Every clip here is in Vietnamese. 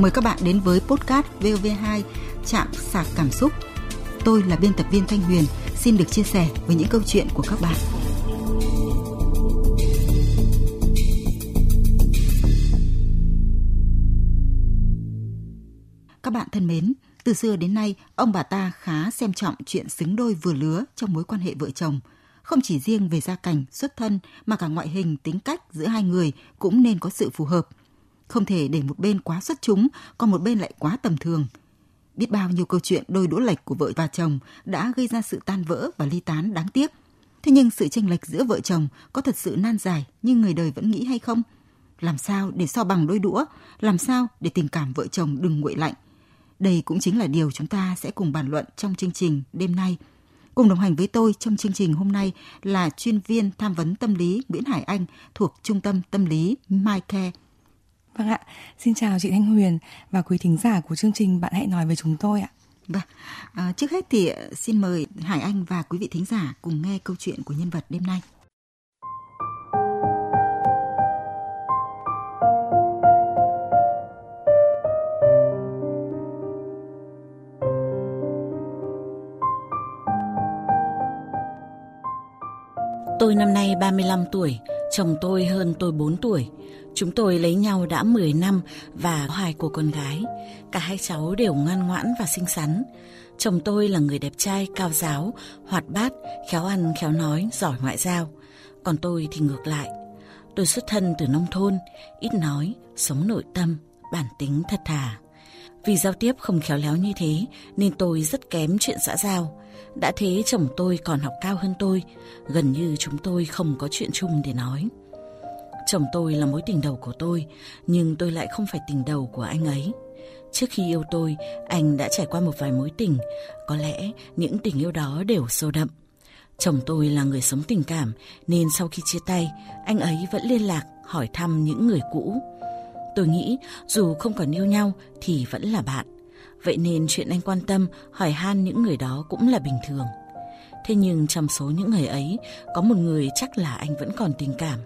Mời các bạn đến với podcast VOV2 Chạm sạc cảm xúc. Tôi là biên tập viên Thanh Huyền, xin được chia sẻ với những câu chuyện của các bạn. Các bạn thân mến, từ xưa đến nay, ông bà ta khá xem trọng chuyện xứng đôi vừa lứa trong mối quan hệ vợ chồng. Không chỉ riêng về gia cảnh, xuất thân mà cả ngoại hình, tính cách giữa hai người cũng nên có sự phù hợp. Không thể để một bên quá xuất chúng, còn một bên lại quá tầm thường. Biết bao nhiêu câu chuyện đôi đũa lệch của vợ và chồng đã gây ra sự tan vỡ và ly tán đáng tiếc. Thế nhưng sự chênh lệch giữa vợ chồng có thật sự nan dài như người đời vẫn nghĩ hay không? Làm sao để so bằng đôi đũa? Làm sao để tình cảm vợ chồng đừng nguội lạnh? Đây cũng chính là điều chúng ta sẽ cùng bàn luận trong chương trình đêm nay. Cùng đồng hành với tôi trong chương trình hôm nay là chuyên viên tham vấn tâm lý Nguyễn Hải Anh thuộc Trung tâm Tâm lý MyCare. Vâng ạ, xin chào chị Thanh Huyền và quý thính giả của chương trình Bạn hãy nói với chúng tôi ạ. Vâng, à, trước hết thì xin mời Hải Anh và quý vị thính giả cùng nghe câu chuyện của nhân vật đêm nay. Tôi năm nay 35 tuổi, chồng tôi hơn tôi 4 tuổi. Chúng tôi lấy nhau đã 10 năm và có hai cô con gái. Cả hai cháu đều ngoan ngoãn và xinh xắn. Chồng tôi là người đẹp trai, cao giáo, hoạt bát, khéo ăn, khéo nói, giỏi ngoại giao. Còn tôi thì ngược lại. Tôi xuất thân từ nông thôn, ít nói, sống nội tâm, bản tính thật thà. Vì giao tiếp không khéo léo như thế nên tôi rất kém chuyện xã giao. Đã thế chồng tôi còn học cao hơn tôi, gần như chúng tôi không có chuyện chung để nói. Chồng tôi là mối tình đầu của tôi, nhưng tôi lại không phải tình đầu của anh ấy. Trước khi yêu tôi, anh đã trải qua một vài mối tình, có lẽ những tình yêu đó đều sâu đậm. Chồng tôi là người sống tình cảm, nên sau khi chia tay, anh ấy vẫn liên lạc, hỏi thăm những người cũ. Tôi nghĩ dù không còn yêu nhau thì vẫn là bạn. Vậy nên chuyện anh quan tâm, hỏi han những người đó cũng là bình thường. Thế nhưng trong số những người ấy, có một người chắc là anh vẫn còn tình cảm.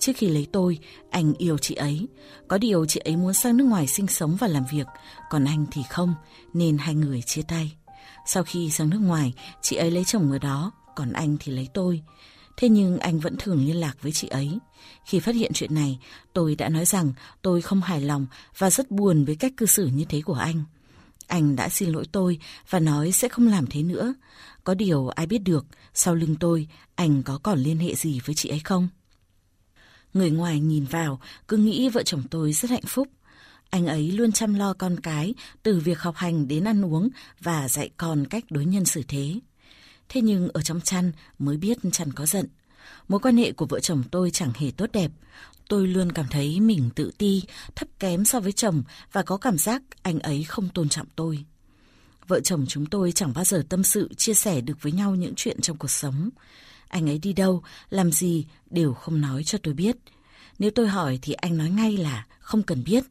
Trước khi lấy tôi, anh yêu chị ấy. Có điều chị ấy muốn sang nước ngoài sinh sống và làm việc, còn anh thì không, nên hai người chia tay. Sau khi sang nước ngoài, chị ấy lấy chồng ở đó, còn anh thì lấy tôi. Thế nhưng anh vẫn thường liên lạc với chị ấy. Khi phát hiện chuyện này, tôi đã nói rằng tôi không hài lòng và rất buồn với cách cư xử như thế của anh. Anh đã xin lỗi tôi và nói sẽ không làm thế nữa. Có điều ai biết được, sau lưng tôi, anh có còn liên hệ gì với chị ấy không? Người ngoài nhìn vào cứ nghĩ vợ chồng tôi rất hạnh phúc. Anh ấy luôn chăm lo con cái, từ việc học hành đến ăn uống và dạy con cách đối nhân xử thế. Thế nhưng ở trong chăn mới biết chăn có giận. Mối quan hệ của vợ chồng tôi chẳng hề tốt đẹp. Tôi luôn cảm thấy mình tự ti, thấp kém so với chồng và có cảm giác anh ấy không tôn trọng tôi. Vợ chồng chúng tôi chẳng bao giờ tâm sự, chia sẻ được với nhau những chuyện trong cuộc sống. Anh ấy đi đâu, làm gì đều không nói cho tôi biết. Nếu tôi hỏi thì anh nói ngay là không cần biết.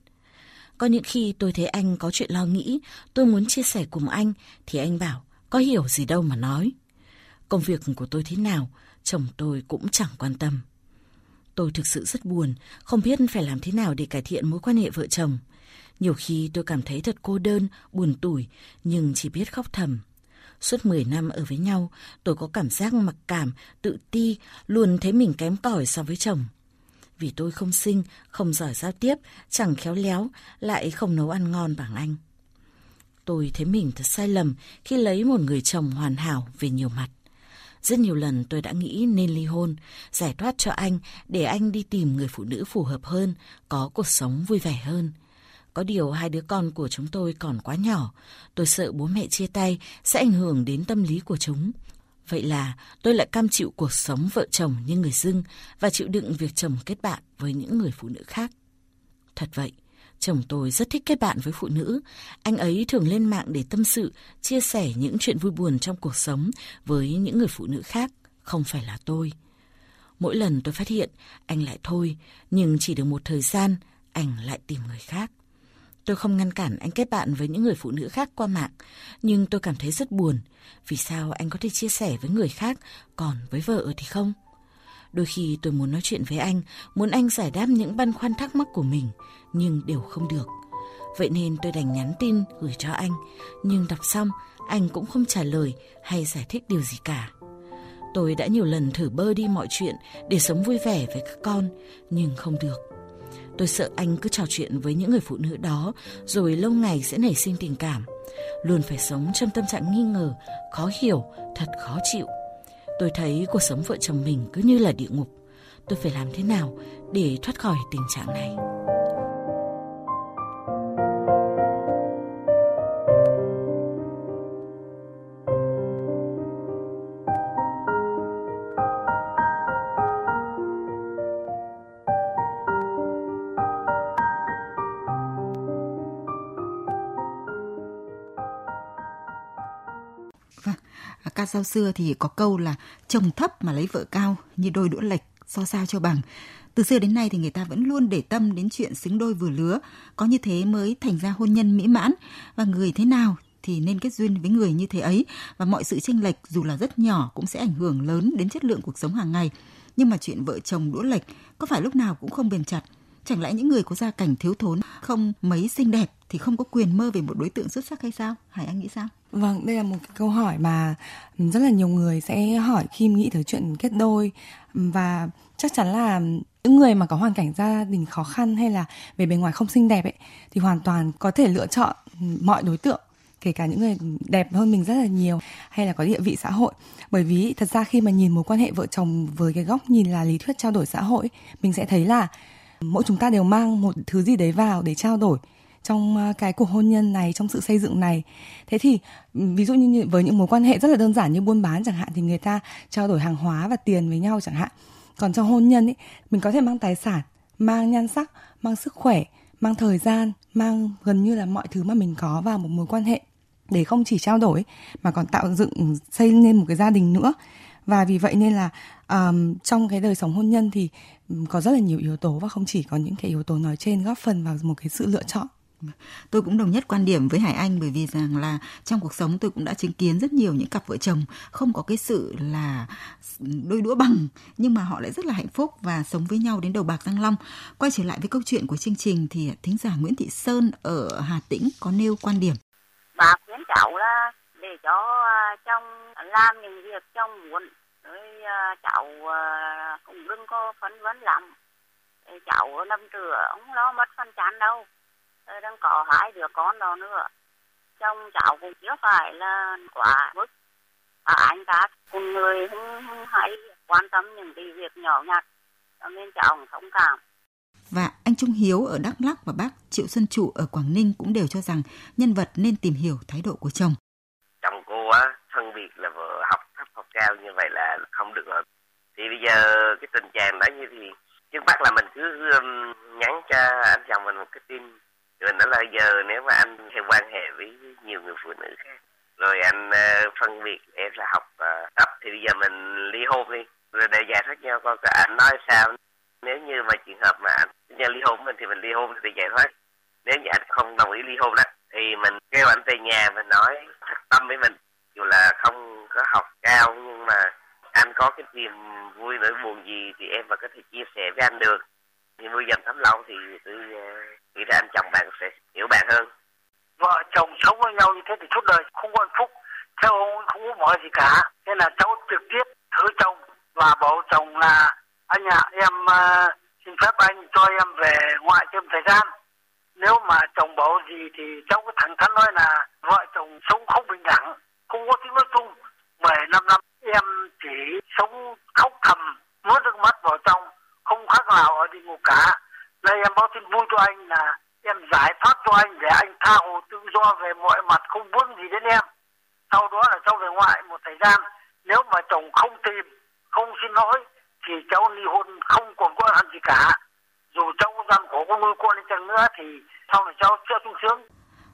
Có những khi tôi thấy anh có chuyện lo nghĩ, tôi muốn chia sẻ cùng anh thì anh bảo có hiểu gì đâu mà nói. Công việc của tôi thế nào, chồng tôi cũng chẳng quan tâm. Tôi thực sự rất buồn, không biết phải làm thế nào để cải thiện mối quan hệ vợ chồng. Nhiều khi tôi cảm thấy thật cô đơn, buồn tủi, nhưng chỉ biết khóc thầm. Suốt 10 năm ở với nhau, tôi có cảm giác mặc cảm, tự ti, luôn thấy mình kém cỏi so với chồng. Vì tôi không xinh, không giỏi giao tiếp, chẳng khéo léo, lại không nấu ăn ngon bằng anh. Tôi thấy mình thật sai lầm khi lấy một người chồng hoàn hảo về nhiều mặt. Rất nhiều lần tôi đã nghĩ nên ly hôn, giải thoát cho anh để anh đi tìm người phụ nữ phù hợp hơn, có cuộc sống vui vẻ hơn. Có điều hai đứa con của chúng tôi còn quá nhỏ, tôi sợ bố mẹ chia tay sẽ ảnh hưởng đến tâm lý của chúng. Vậy là tôi lại cam chịu cuộc sống vợ chồng như người dưng và chịu đựng việc chồng kết bạn với những người phụ nữ khác. Thật vậy, chồng tôi rất thích kết bạn với phụ nữ. Anh ấy thường lên mạng để tâm sự, chia sẻ những chuyện vui buồn trong cuộc sống với những người phụ nữ khác, không phải là tôi. Mỗi lần tôi phát hiện, anh lại thôi, nhưng chỉ được một thời gian, anh lại tìm người khác. Tôi không ngăn cản anh kết bạn với những người phụ nữ khác qua mạng, nhưng tôi cảm thấy rất buồn. Vì sao anh có thể chia sẻ với người khác, còn với vợ thì không? Đôi khi tôi muốn nói chuyện với anh, muốn anh giải đáp những băn khoăn thắc mắc của mình, nhưng đều không được. vậy nên tôi đành nhắn tin gửi cho anh. Nhưng đọc xong, anh cũng không trả lời hay giải thích điều gì cả. Tôi đã nhiều lần thử bơ đi mọi chuyện để sống vui vẻ với các con, nhưng không được. Tôi sợ anh cứ trò chuyện với những người phụ nữ đó rồi lâu ngày sẽ nảy sinh tình cảm. Luôn phải sống trong tâm trạng nghi ngờ, khó hiểu, thật khó chịu. Tôi thấy cuộc sống vợ chồng mình cứ như là địa ngục. Tôi phải làm thế nào để thoát khỏi tình trạng này? Vâng à, ca dao xưa thì có câu là chồng thấp mà lấy vợ cao như đôi đũa lệch so sao cho bằng. Từ xưa đến nay thì người ta vẫn luôn để tâm đến chuyện xứng đôi vừa lứa, có như thế mới thành ra hôn nhân mỹ mãn và người thế nào thì nên kết duyên với người như thế ấy và mọi sự chênh lệch dù là rất nhỏ cũng sẽ ảnh hưởng lớn đến chất lượng cuộc sống hàng ngày. Nhưng mà chuyện vợ chồng đũa lệch có phải lúc nào cũng không bền chặt. Chẳng lẽ những người có gia cảnh thiếu thốn không mấy xinh đẹp thì không có quyền mơ về một đối tượng xuất sắc hay sao? Hải Anh nghĩ sao? Vâng, đây là một cái câu hỏi mà ừ, rất là nhiều người sẽ hỏi khi nghĩ tới chuyện kết đôi. Ừ, và chắc chắn là những người mà có hoàn cảnh gia đình khó khăn hay là về bề ngoài không xinh đẹp ấy thì hoàn toàn có thể lựa chọn ừ, mọi đối tượng kể cả những người đẹp hơn mình rất là nhiều hay là có địa vị xã hội. Bởi vì thật ra khi mà nhìn mối quan hệ vợ chồng với cái góc nhìn là lý thuyết trao đổi xã hội mình sẽ thấy là mỗi chúng ta đều mang một thứ gì đấy vào để trao đổi trong à, cái cuộc hôn nhân này trong sự xây dựng này. Thế thì ví dụ như với những mối quan hệ rất là đơn giản như buôn bán chẳng hạn thì người ta trao đổi hàng hóa và tiền với nhau chẳng hạn. Còn trong hôn nhân ấy mình có thể mang tài sản mang nhan sắc mang sức khỏe mang thời gian mang gần như là mọi thứ mà mình có vào một mối quan hệ để không chỉ trao đổi mà còn tạo dựng xây nên một cái gia đình nữa. Và vì vậy nên là um, trong cái đời sống hôn nhân thì có rất là nhiều yếu tố và không chỉ có những cái yếu tố nói trên góp phần vào một cái sự lựa chọn. Tôi cũng đồng nhất quan điểm với Hải Anh bởi vì rằng là trong cuộc sống tôi cũng đã chứng kiến rất nhiều những cặp vợ chồng không có cái sự là đôi đũa bằng, nhưng mà họ lại rất là hạnh phúc và sống với nhau đến đầu bạc răng long. Quay trở lại với câu chuyện của chương trình thì thính giả Nguyễn Thị Sơn ở Hà Tĩnh có nêu quan điểm. Bà khuyến cháu là để cho à, trong làm những việc trong muốn, rồi à, cháu à, cũng đừng có phấn vấn lắm cháu năm trưa ông lo mất phân chán đâu đang có hai đứa con đó nữa chồng cháu cũng chưa phải là quá mức à, anh ta cùng người không, không hay quan tâm những cái việc nhỏ nhặt cho nên cháu cũng thông cảm và anh Trung Hiếu ở Đắk Lắk và bác Triệu Xuân Trụ ở Quảng Ninh cũng đều cho rằng nhân vật nên tìm hiểu thái độ của chồng. Chồng cô á, phân biệt là vợ học thấp học cao như vậy là không được rồi. Thì bây giờ cái tình trạng đó như thì trước mắt là mình cứ um, nhắn cho anh chồng mình một cái tin rồi nó là giờ nếu mà anh hay quan hệ với nhiều người phụ nữ khác. Rồi anh uh, phân biệt em là học ờ, uh, tập thì bây giờ mình ly hôn đi. Rồi để giải thoát nhau coi cả anh nói sao. Nếu như mà trường hợp mà anh nhà ly hôn mình thì mình ly hôn thì giải thoát nếu như anh không đồng ý ly hôn đó thì mình kêu anh về nhà mình nói thật tâm với mình. Dù là không có học cao nhưng mà anh có cái niềm vui nỗi buồn gì thì em mà có thể chia sẻ với anh được thì nuôi dầm thấm lâu thì tôi ờ, nghĩ là anh chồng bạn sẽ hiểu bạn hơn. Vợ chồng sống với nhau như thế thì suốt đời không có hạnh phúc. Theo ông không có mọi gì cả. Nên là cháu trực tiếp thử chồng. Và bảo chồng là anh ạ à, em uh, xin phép anh cho em về ngoại thêm thời gian. Nếu mà chồng bảo gì thì cháu có thẳng thắn nói là vợ chồng sống không bình đẳng không có tiếng nói chung. Mười năm năm em chỉ sống khóc thầm nuốt nước mắt vào trong không khác nào ở địa ngục cả đây em báo tin vui cho anh là em giải thoát cho anh để anh tha hồ tự do về mọi mặt, không vướng gì đến em. Sau đó là cháu về ngoại một thời gian, nếu mà chồng không tìm, không xin lỗi, thì cháu ly hôn không còn có ăn gì cả. Dù cháu gian khổ có nuôi con đi chăng nữa thì sau này cháu chưa sung sướng.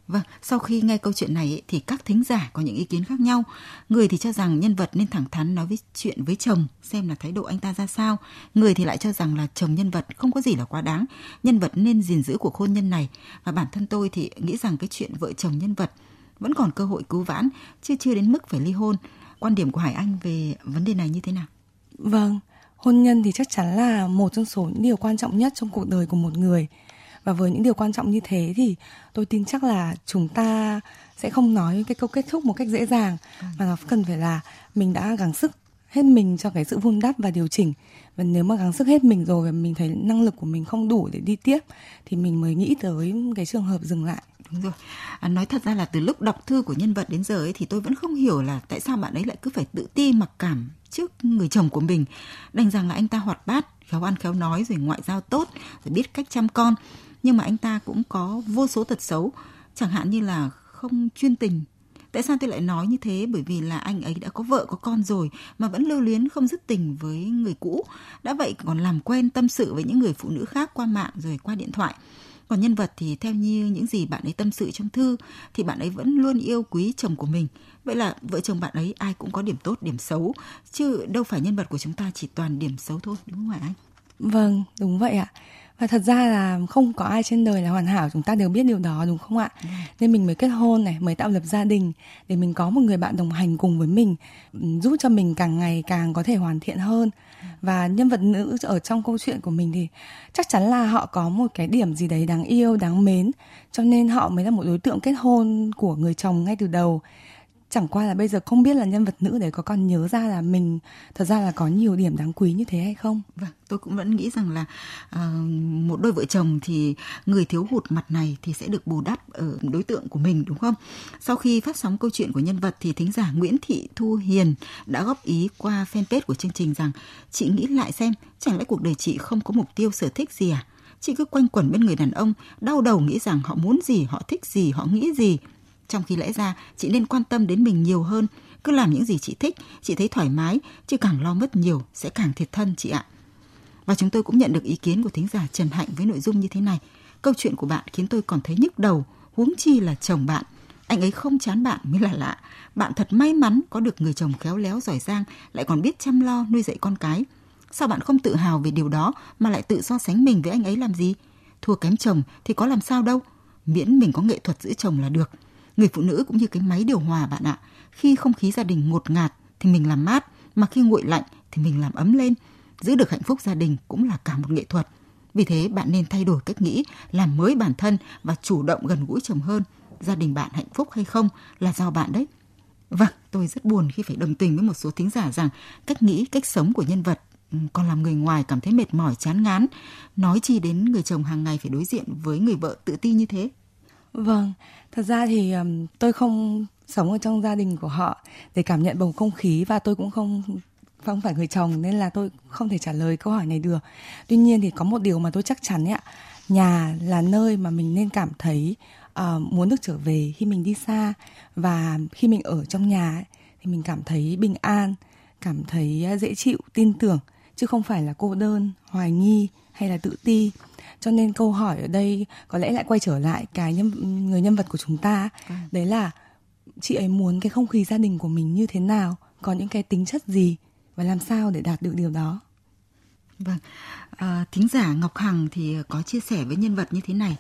Vâng, sau khi nghe câu chuyện này thì các thính giả có những ý kiến khác nhau. Người thì cho rằng nhân vật nên thẳng thắn nói với chuyện với chồng xem là thái độ anh ta ra sao. Người thì lại cho rằng là chồng nhân vật không có gì là quá đáng. Nhân vật nên gìn giữ cuộc hôn nhân này. Và bản thân tôi thì nghĩ rằng cái chuyện vợ chồng nhân vật vẫn còn cơ hội cứu vãn, chứ chưa đến mức phải ly hôn. Quan điểm của Hải Anh về vấn đề này như thế nào? Vâng, hôn nhân thì chắc chắn là một trong số những điều quan trọng nhất trong cuộc đời của một người và với những điều quan trọng như thế thì tôi tin chắc là chúng ta sẽ không nói cái câu kết thúc một cách dễ dàng mà nó cần phải là mình đã gắng sức hết mình cho cái sự vun đắp và điều chỉnh và nếu mà gắng sức hết mình rồi và mình thấy năng lực của mình không đủ để đi tiếp thì mình mới nghĩ tới cái trường hợp dừng lại Đúng rồi. À, nói thật ra là từ lúc đọc thư của nhân vật đến giờ ấy thì tôi vẫn không hiểu là tại sao bạn ấy lại cứ phải tự ti mặc cảm trước người chồng của mình. Đành rằng là anh ta hoạt bát, khéo ăn khéo nói rồi ngoại giao tốt, rồi biết cách chăm con. Nhưng mà anh ta cũng có vô số tật xấu, chẳng hạn như là không chuyên tình. Tại sao tôi lại nói như thế? Bởi vì là anh ấy đã có vợ có con rồi mà vẫn lưu luyến không dứt tình với người cũ. Đã vậy còn làm quen tâm sự với những người phụ nữ khác qua mạng rồi qua điện thoại còn nhân vật thì theo như những gì bạn ấy tâm sự trong thư thì bạn ấy vẫn luôn yêu quý chồng của mình. Vậy là vợ chồng bạn ấy ai cũng có điểm tốt, điểm xấu, chứ đâu phải nhân vật của chúng ta chỉ toàn điểm xấu thôi, đúng không ạ anh? Vâng, đúng vậy ạ. Và thật ra là không có ai trên đời là hoàn hảo, chúng ta đều biết điều đó đúng không ạ? Ừ. Nên mình mới kết hôn này, mới tạo lập gia đình để mình có một người bạn đồng hành cùng với mình, giúp cho mình càng ngày càng có thể hoàn thiện hơn. Và nhân vật nữ ở trong câu chuyện của mình thì chắc chắn là họ có một cái điểm gì đấy đáng yêu, đáng mến, cho nên họ mới là một đối tượng kết hôn của người chồng ngay từ đầu chẳng qua là bây giờ không biết là nhân vật nữ đấy có còn nhớ ra là mình thật ra là có nhiều điểm đáng quý như thế hay không? Vâng tôi cũng vẫn nghĩ rằng là uh, một đôi vợ chồng thì người thiếu hụt mặt này thì sẽ được bù đắp ở đối tượng của mình đúng không? Sau khi phát sóng câu chuyện của nhân vật thì thính giả Nguyễn Thị Thu Hiền đã góp ý qua fanpage của chương trình rằng chị nghĩ lại xem chẳng lẽ cuộc đời chị không có mục tiêu sở thích gì à? Chị cứ quanh quẩn bên người đàn ông đau đầu nghĩ rằng họ muốn gì họ thích gì họ nghĩ gì trong khi lẽ ra chị nên quan tâm đến mình nhiều hơn, cứ làm những gì chị thích, chị thấy thoải mái, chứ càng lo mất nhiều sẽ càng thiệt thân chị ạ. Và chúng tôi cũng nhận được ý kiến của thính giả Trần Hạnh với nội dung như thế này. Câu chuyện của bạn khiến tôi còn thấy nhức đầu, huống chi là chồng bạn. Anh ấy không chán bạn mới là lạ. Bạn thật may mắn có được người chồng khéo léo giỏi giang, lại còn biết chăm lo nuôi dạy con cái. Sao bạn không tự hào về điều đó mà lại tự so sánh mình với anh ấy làm gì? Thua kém chồng thì có làm sao đâu. Miễn mình có nghệ thuật giữ chồng là được. Người phụ nữ cũng như cái máy điều hòa bạn ạ. Khi không khí gia đình ngột ngạt thì mình làm mát, mà khi nguội lạnh thì mình làm ấm lên. Giữ được hạnh phúc gia đình cũng là cả một nghệ thuật. Vì thế bạn nên thay đổi cách nghĩ, làm mới bản thân và chủ động gần gũi chồng hơn. Gia đình bạn hạnh phúc hay không là do bạn đấy. Vâng, tôi rất buồn khi phải đồng tình với một số thính giả rằng cách nghĩ, cách sống của nhân vật ừ, còn làm người ngoài cảm thấy mệt mỏi chán ngán. Nói chi đến người chồng hàng ngày phải đối diện với người vợ tự ti như thế. Vâng, thật ra thì um, tôi không sống ở trong gia đình của họ để cảm nhận bầu không khí và tôi cũng không không phải người chồng nên là tôi không thể trả lời câu hỏi này được. Tuy nhiên thì có một điều mà tôi chắc chắn ấy ạ, nhà là nơi mà mình nên cảm thấy uh, muốn được trở về khi mình đi xa và khi mình ở trong nhà ấy, thì mình cảm thấy bình an, cảm thấy ờ, dễ chịu, tin tưởng chứ không phải là cô đơn, hoài nghi hay là tự ti. Cho nên câu hỏi ở đây có lẽ lại quay trở lại cái nhân người nhân vật của chúng ta. Ừ. đấy là chị ấy muốn cái không khí gia đình của mình như thế nào có những cái tính chất gì và làm sao để đạt được điều đó? Vâng. À, thính giả ngọc hằng thì có chia sẻ với nhân vật như thế này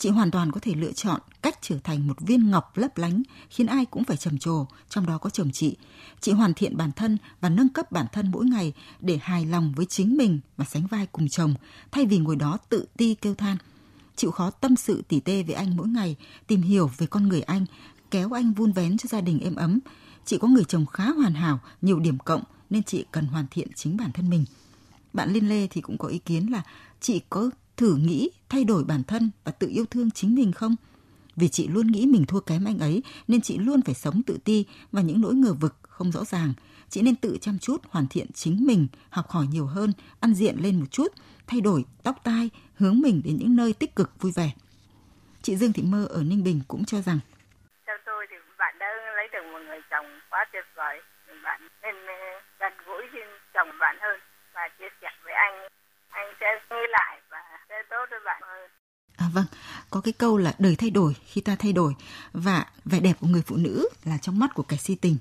chị hoàn toàn có thể lựa chọn cách trở thành một viên ngọc lấp lánh khiến ai cũng phải trầm trồ, trong đó có chồng chị. Chị hoàn thiện bản thân và nâng cấp bản thân mỗi ngày để hài lòng với chính mình và sánh vai cùng chồng, thay vì ngồi đó tự ti kêu than. Chịu khó tâm sự tỉ tê với anh mỗi ngày, tìm hiểu về con người anh, kéo anh vun vén cho gia đình êm ấm. Chị có người chồng khá hoàn hảo, nhiều điểm cộng nên chị cần hoàn thiện chính bản thân mình. Bạn Liên Lê thì cũng có ý kiến là chị có thử nghĩ thay đổi bản thân và tự yêu thương chính mình không? Vì chị luôn nghĩ mình thua kém anh ấy nên chị luôn phải sống tự ti và những nỗi ngờ vực không rõ ràng. Chị nên tự chăm chút hoàn thiện chính mình, học hỏi nhiều hơn, ăn diện lên một chút, thay đổi tóc tai, hướng mình đến những nơi tích cực vui vẻ. Chị Dương Thị Mơ ở Ninh Bình cũng cho rằng Theo tôi thì bạn đã lấy được một người chồng quá tuyệt vời. Bạn nên ờ, gần gũi chồng bạn hơn và chia sẻ với anh. Anh sẽ nghĩ lại với bạn. À vâng, có cái câu là đời thay đổi khi ta thay đổi và vẻ đẹp của người phụ nữ là trong mắt của kẻ si tình.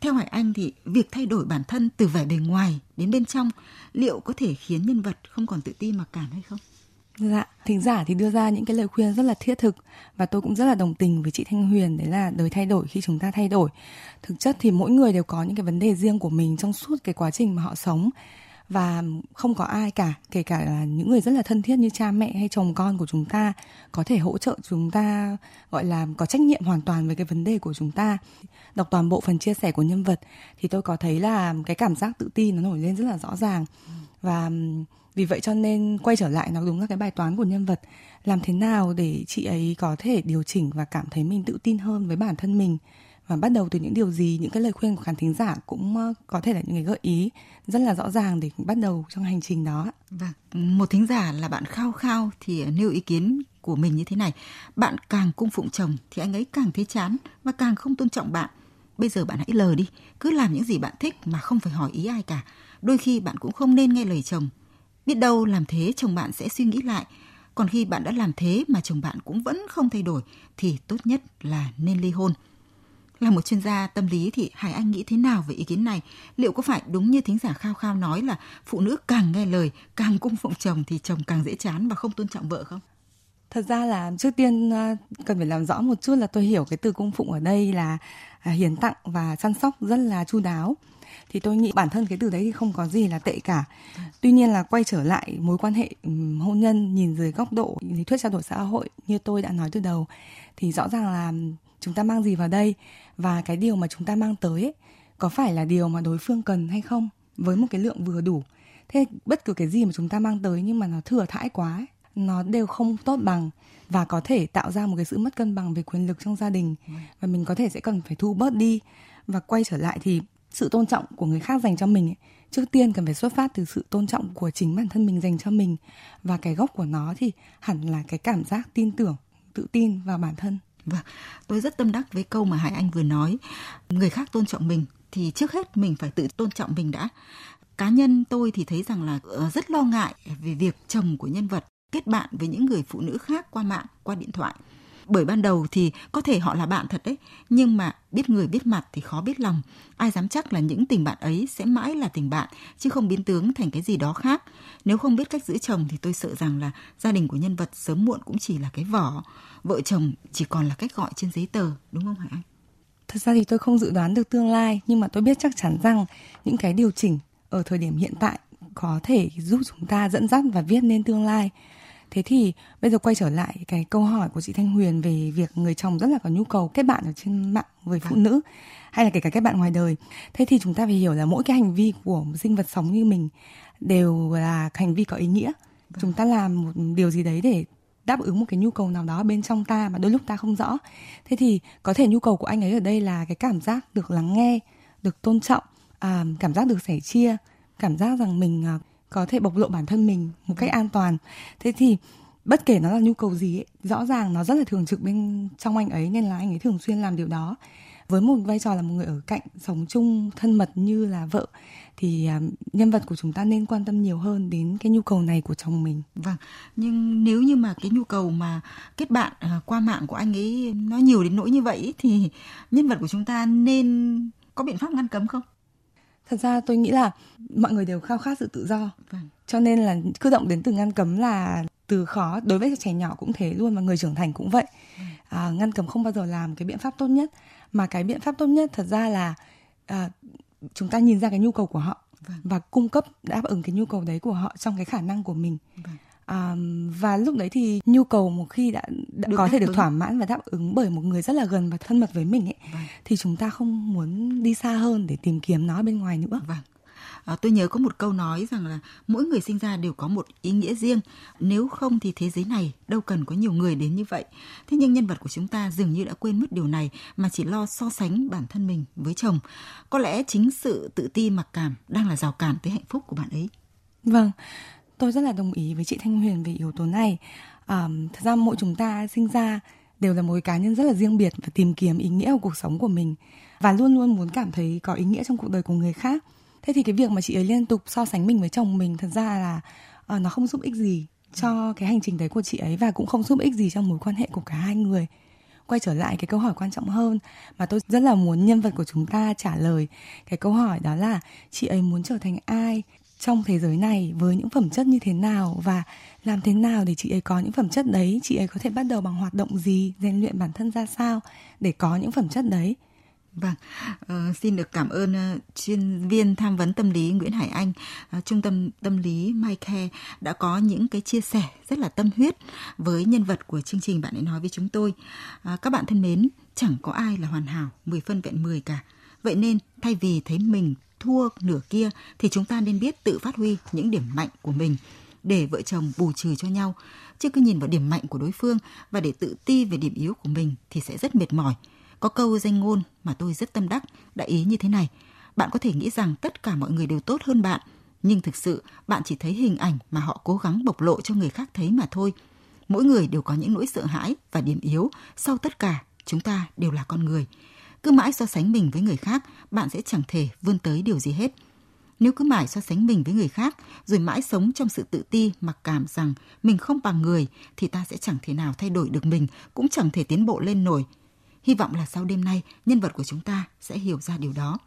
Theo Hoài Anh thì việc thay đổi bản thân từ vẻ bề ngoài đến bên trong liệu có thể khiến nhân vật không còn tự ti mặc cảm hay không? Dạ, thính giả thì đưa ra những cái lời khuyên rất là thiết thực và tôi cũng rất là đồng tình với chị Thanh Huyền đấy là đời thay đổi khi chúng ta thay đổi. Thực chất thì mỗi người đều có những cái vấn đề riêng của mình trong suốt cái quá trình mà họ sống và không có ai cả, kể cả là những người rất là thân thiết như cha mẹ hay chồng con của chúng ta có thể hỗ trợ chúng ta, gọi là có trách nhiệm hoàn toàn với cái vấn đề của chúng ta. Đọc toàn bộ phần chia sẻ của nhân vật thì tôi có thấy là cái cảm giác tự tin nó nổi lên rất là rõ ràng. Và vì vậy cho nên quay trở lại nó đúng là cái bài toán của nhân vật, làm thế nào để chị ấy có thể điều chỉnh và cảm thấy mình tự tin hơn với bản thân mình? Và bắt đầu từ những điều gì những cái lời khuyên của khán thính giả cũng ờ, có thể là những cái gợi ý rất là rõ ràng để bắt đầu trong hành trình đó. Vâng, một thính giả là bạn khao khao thì ờ, nêu ý kiến của mình như thế này. Bạn càng cung phụng chồng thì anh ấy càng thấy chán và càng không tôn trọng bạn. Bây giờ bạn hãy lờ đi, cứ làm những gì bạn thích mà không phải hỏi ý ai cả. Đôi khi bạn cũng không nên nghe lời chồng. Biết đâu làm thế chồng bạn sẽ suy nghĩ lại. Còn khi bạn đã làm thế mà chồng bạn cũng vẫn không thay đổi thì tốt nhất là nên ly hôn. Là một chuyên gia tâm lý thì Hải Anh nghĩ thế nào về ý kiến này? Liệu có phải đúng như thính giả khao khao nói là phụ nữ càng nghe lời, càng cung phụng chồng thì chồng càng dễ chán và không tôn trọng vợ không? Thật ra là trước tiên à, cần phải làm rõ một chút là tôi hiểu cái từ cung phụng ở đây là à, hiến tặng và chăm sóc rất là chu đáo thì tôi nghĩ bản thân cái từ đấy thì không có gì là tệ cả tuy nhiên là quay trở lại mối quan hệ hôn nhân nhìn dưới góc độ lý thuyết trao đổi xã hội như tôi đã nói từ đầu thì rõ ràng là chúng ta mang gì vào đây và cái điều mà chúng ta mang tới ấy, có phải là điều mà đối phương cần hay không với một cái lượng vừa đủ? Thế bất cứ cái gì mà chúng ta mang tới nhưng mà nó thừa thãi quá ấy, nó đều không tốt bằng và có thể tạo ra một cái sự mất cân bằng về quyền lực trong gia đình và mình có thể sẽ cần phải thu bớt đi. Và quay trở lại thì sự tôn trọng của người khác dành cho mình ấy, trước tiên cần phải xuất phát từ sự tôn trọng của chính bản thân mình dành cho mình. Và cái gốc của nó thì hẳn là cái cảm giác tin tưởng tự tin vào bản thân Vâng, tôi rất tâm đắc với câu mà Hải Anh vừa nói. Người khác tôn trọng mình thì trước hết mình phải tự tôn trọng mình đã. Cá nhân tôi thì thấy rằng là ờ, rất lo ngại về việc chồng của nhân vật kết bạn với những người phụ nữ khác qua mạng, qua điện thoại. Bởi ban đầu thì có thể họ là bạn thật đấy, nhưng mà biết người biết mặt thì khó biết lòng. Ai dám chắc là những tình bạn ấy sẽ mãi là tình bạn, chứ không biến tướng thành cái gì đó khác. Nếu không biết cách giữ chồng thì tôi sợ rằng là gia đình của nhân vật sớm muộn cũng chỉ là cái vỏ. Vợ chồng chỉ còn là cách gọi trên giấy tờ, đúng không hả Anh? Thật ra thì tôi không dự đoán được tương lai, nhưng mà tôi biết chắc chắn rằng những cái điều chỉnh ở thời điểm hiện tại có thể giúp chúng ta dẫn dắt và viết nên tương lai thế thì bây giờ quay trở lại cái câu hỏi của chị thanh huyền về việc người chồng rất là có nhu cầu kết bạn ở trên mạng với phụ nữ hay là kể cả kết bạn ngoài đời. Thế thì chúng ta phải hiểu là mỗi cái hành vi của một sinh vật sống như mình đều là hành vi có ý nghĩa. Vâng. chúng ta làm một điều gì đấy để đáp ứng một cái nhu cầu nào đó bên trong ta mà đôi lúc ta không rõ. Thế thì có thể nhu cầu của anh ấy ở đây là cái cảm giác được lắng nghe được tôn trọng à, cảm giác được sẻ chia cảm giác rằng mình à, có thể bộc lộ bản thân mình một cách an toàn thế thì bất kể nó là nhu cầu gì ấy, rõ ràng nó rất là thường trực bên trong anh ấy nên là anh ấy thường xuyên làm điều đó với một vai trò là một người ở cạnh sống chung thân mật như là vợ thì uh, nhân vật của chúng ta nên quan tâm nhiều hơn đến cái nhu cầu này của chồng mình. Vâng, nhưng nếu như mà cái nhu cầu mà kết bạn uh, qua mạng của anh ấy nó nhiều đến nỗi như vậy thì nhân vật của chúng ta nên có biện pháp ngăn cấm không? Thật ra tôi nghĩ là mọi người đều khao khát sự tự do vâng. cho nên là cứ động đến từ ngăn cấm là từ khó đối với trẻ nhỏ cũng thế luôn và người trưởng thành cũng vậy vâng. à, ngăn cấm không bao giờ làm cái biện pháp tốt nhất mà cái biện pháp tốt nhất thật ra là à, chúng ta nhìn ra cái nhu cầu của họ vâng. và cung cấp đáp ứng cái nhu cầu đấy của họ trong cái khả năng của mình vâng à, và lúc đấy thì nhu cầu một khi đã, đã có thể được ứng. thỏa mãn và đáp ứng bởi một người rất là gần và thân mật với mình ấy vâng. thì chúng ta không muốn đi xa hơn để tìm kiếm nó bên ngoài nữa. Vâng. À, tôi nhớ có một câu nói rằng là mỗi người sinh ra đều có một ý nghĩa riêng. Nếu không thì thế giới này đâu cần có nhiều người đến như vậy. Thế nhưng nhân vật của chúng ta dường như đã quên mất điều này mà chỉ lo so sánh bản thân mình với chồng. Có lẽ chính sự tự ti mặc cảm đang là rào cản tới hạnh phúc của bạn ấy. Vâng tôi rất là đồng ý với chị Thanh Huyền về yếu tố này. À, thật ra mỗi chúng ta sinh ra đều là một cá nhân rất là riêng biệt và tìm kiếm ý nghĩa của cuộc sống của mình và luôn luôn muốn cảm thấy có ý nghĩa trong cuộc đời của người khác. Thế thì cái việc mà chị ấy liên tục so sánh mình với chồng mình thật ra là uh, nó không giúp ích gì cho cái hành trình đấy của chị ấy và cũng không giúp ích gì trong mối quan hệ của cả hai người quay trở lại cái câu hỏi quan trọng hơn mà tôi rất là muốn nhân vật của chúng ta trả lời cái câu hỏi đó là chị ấy muốn trở thành ai trong thế giới này với những phẩm chất như thế nào và làm thế nào để chị ấy có những phẩm chất đấy chị ấy có thể bắt đầu bằng hoạt động gì rèn luyện bản thân ra sao để có những phẩm chất đấy Vâng, uh, xin được cảm ơn uh, chuyên viên tham vấn tâm lý Nguyễn Hải Anh, uh, trung tâm tâm lý MyCare đã có những cái chia sẻ rất là tâm huyết với nhân vật của chương trình bạn ấy nói với chúng tôi. Uh, các bạn thân mến, chẳng có ai là hoàn hảo, 10 phân vẹn 10 cả. Vậy nên thay vì thấy mình thua nửa kia thì chúng ta nên biết tự phát huy những điểm mạnh của mình để vợ chồng bù trừ cho nhau. Chứ cứ nhìn vào điểm mạnh của đối phương và để tự ti về điểm yếu của mình thì sẽ rất mệt mỏi. Có câu danh ngôn mà tôi rất tâm đắc, đại ý như thế này. Bạn có thể nghĩ rằng tất cả mọi người đều tốt hơn bạn, nhưng thực sự bạn chỉ thấy hình ảnh mà họ cố gắng bộc lộ cho người khác thấy mà thôi. Mỗi người đều có những nỗi sợ hãi và điểm yếu, sau tất cả chúng ta đều là con người. Cứ mãi so sánh mình với người khác, bạn sẽ chẳng thể vươn tới điều gì hết. Nếu cứ mãi so sánh mình với người khác, rồi mãi sống trong sự tự ti mặc cảm rằng mình không bằng người, thì ta sẽ chẳng thể nào thay đổi được mình, cũng chẳng thể tiến bộ lên nổi. Hy vọng là sau đêm nay, nhân vật của chúng ta sẽ hiểu ra điều đó.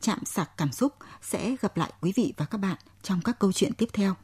Chạm sạc cảm xúc sẽ gặp lại quý vị và các bạn trong các câu chuyện tiếp theo.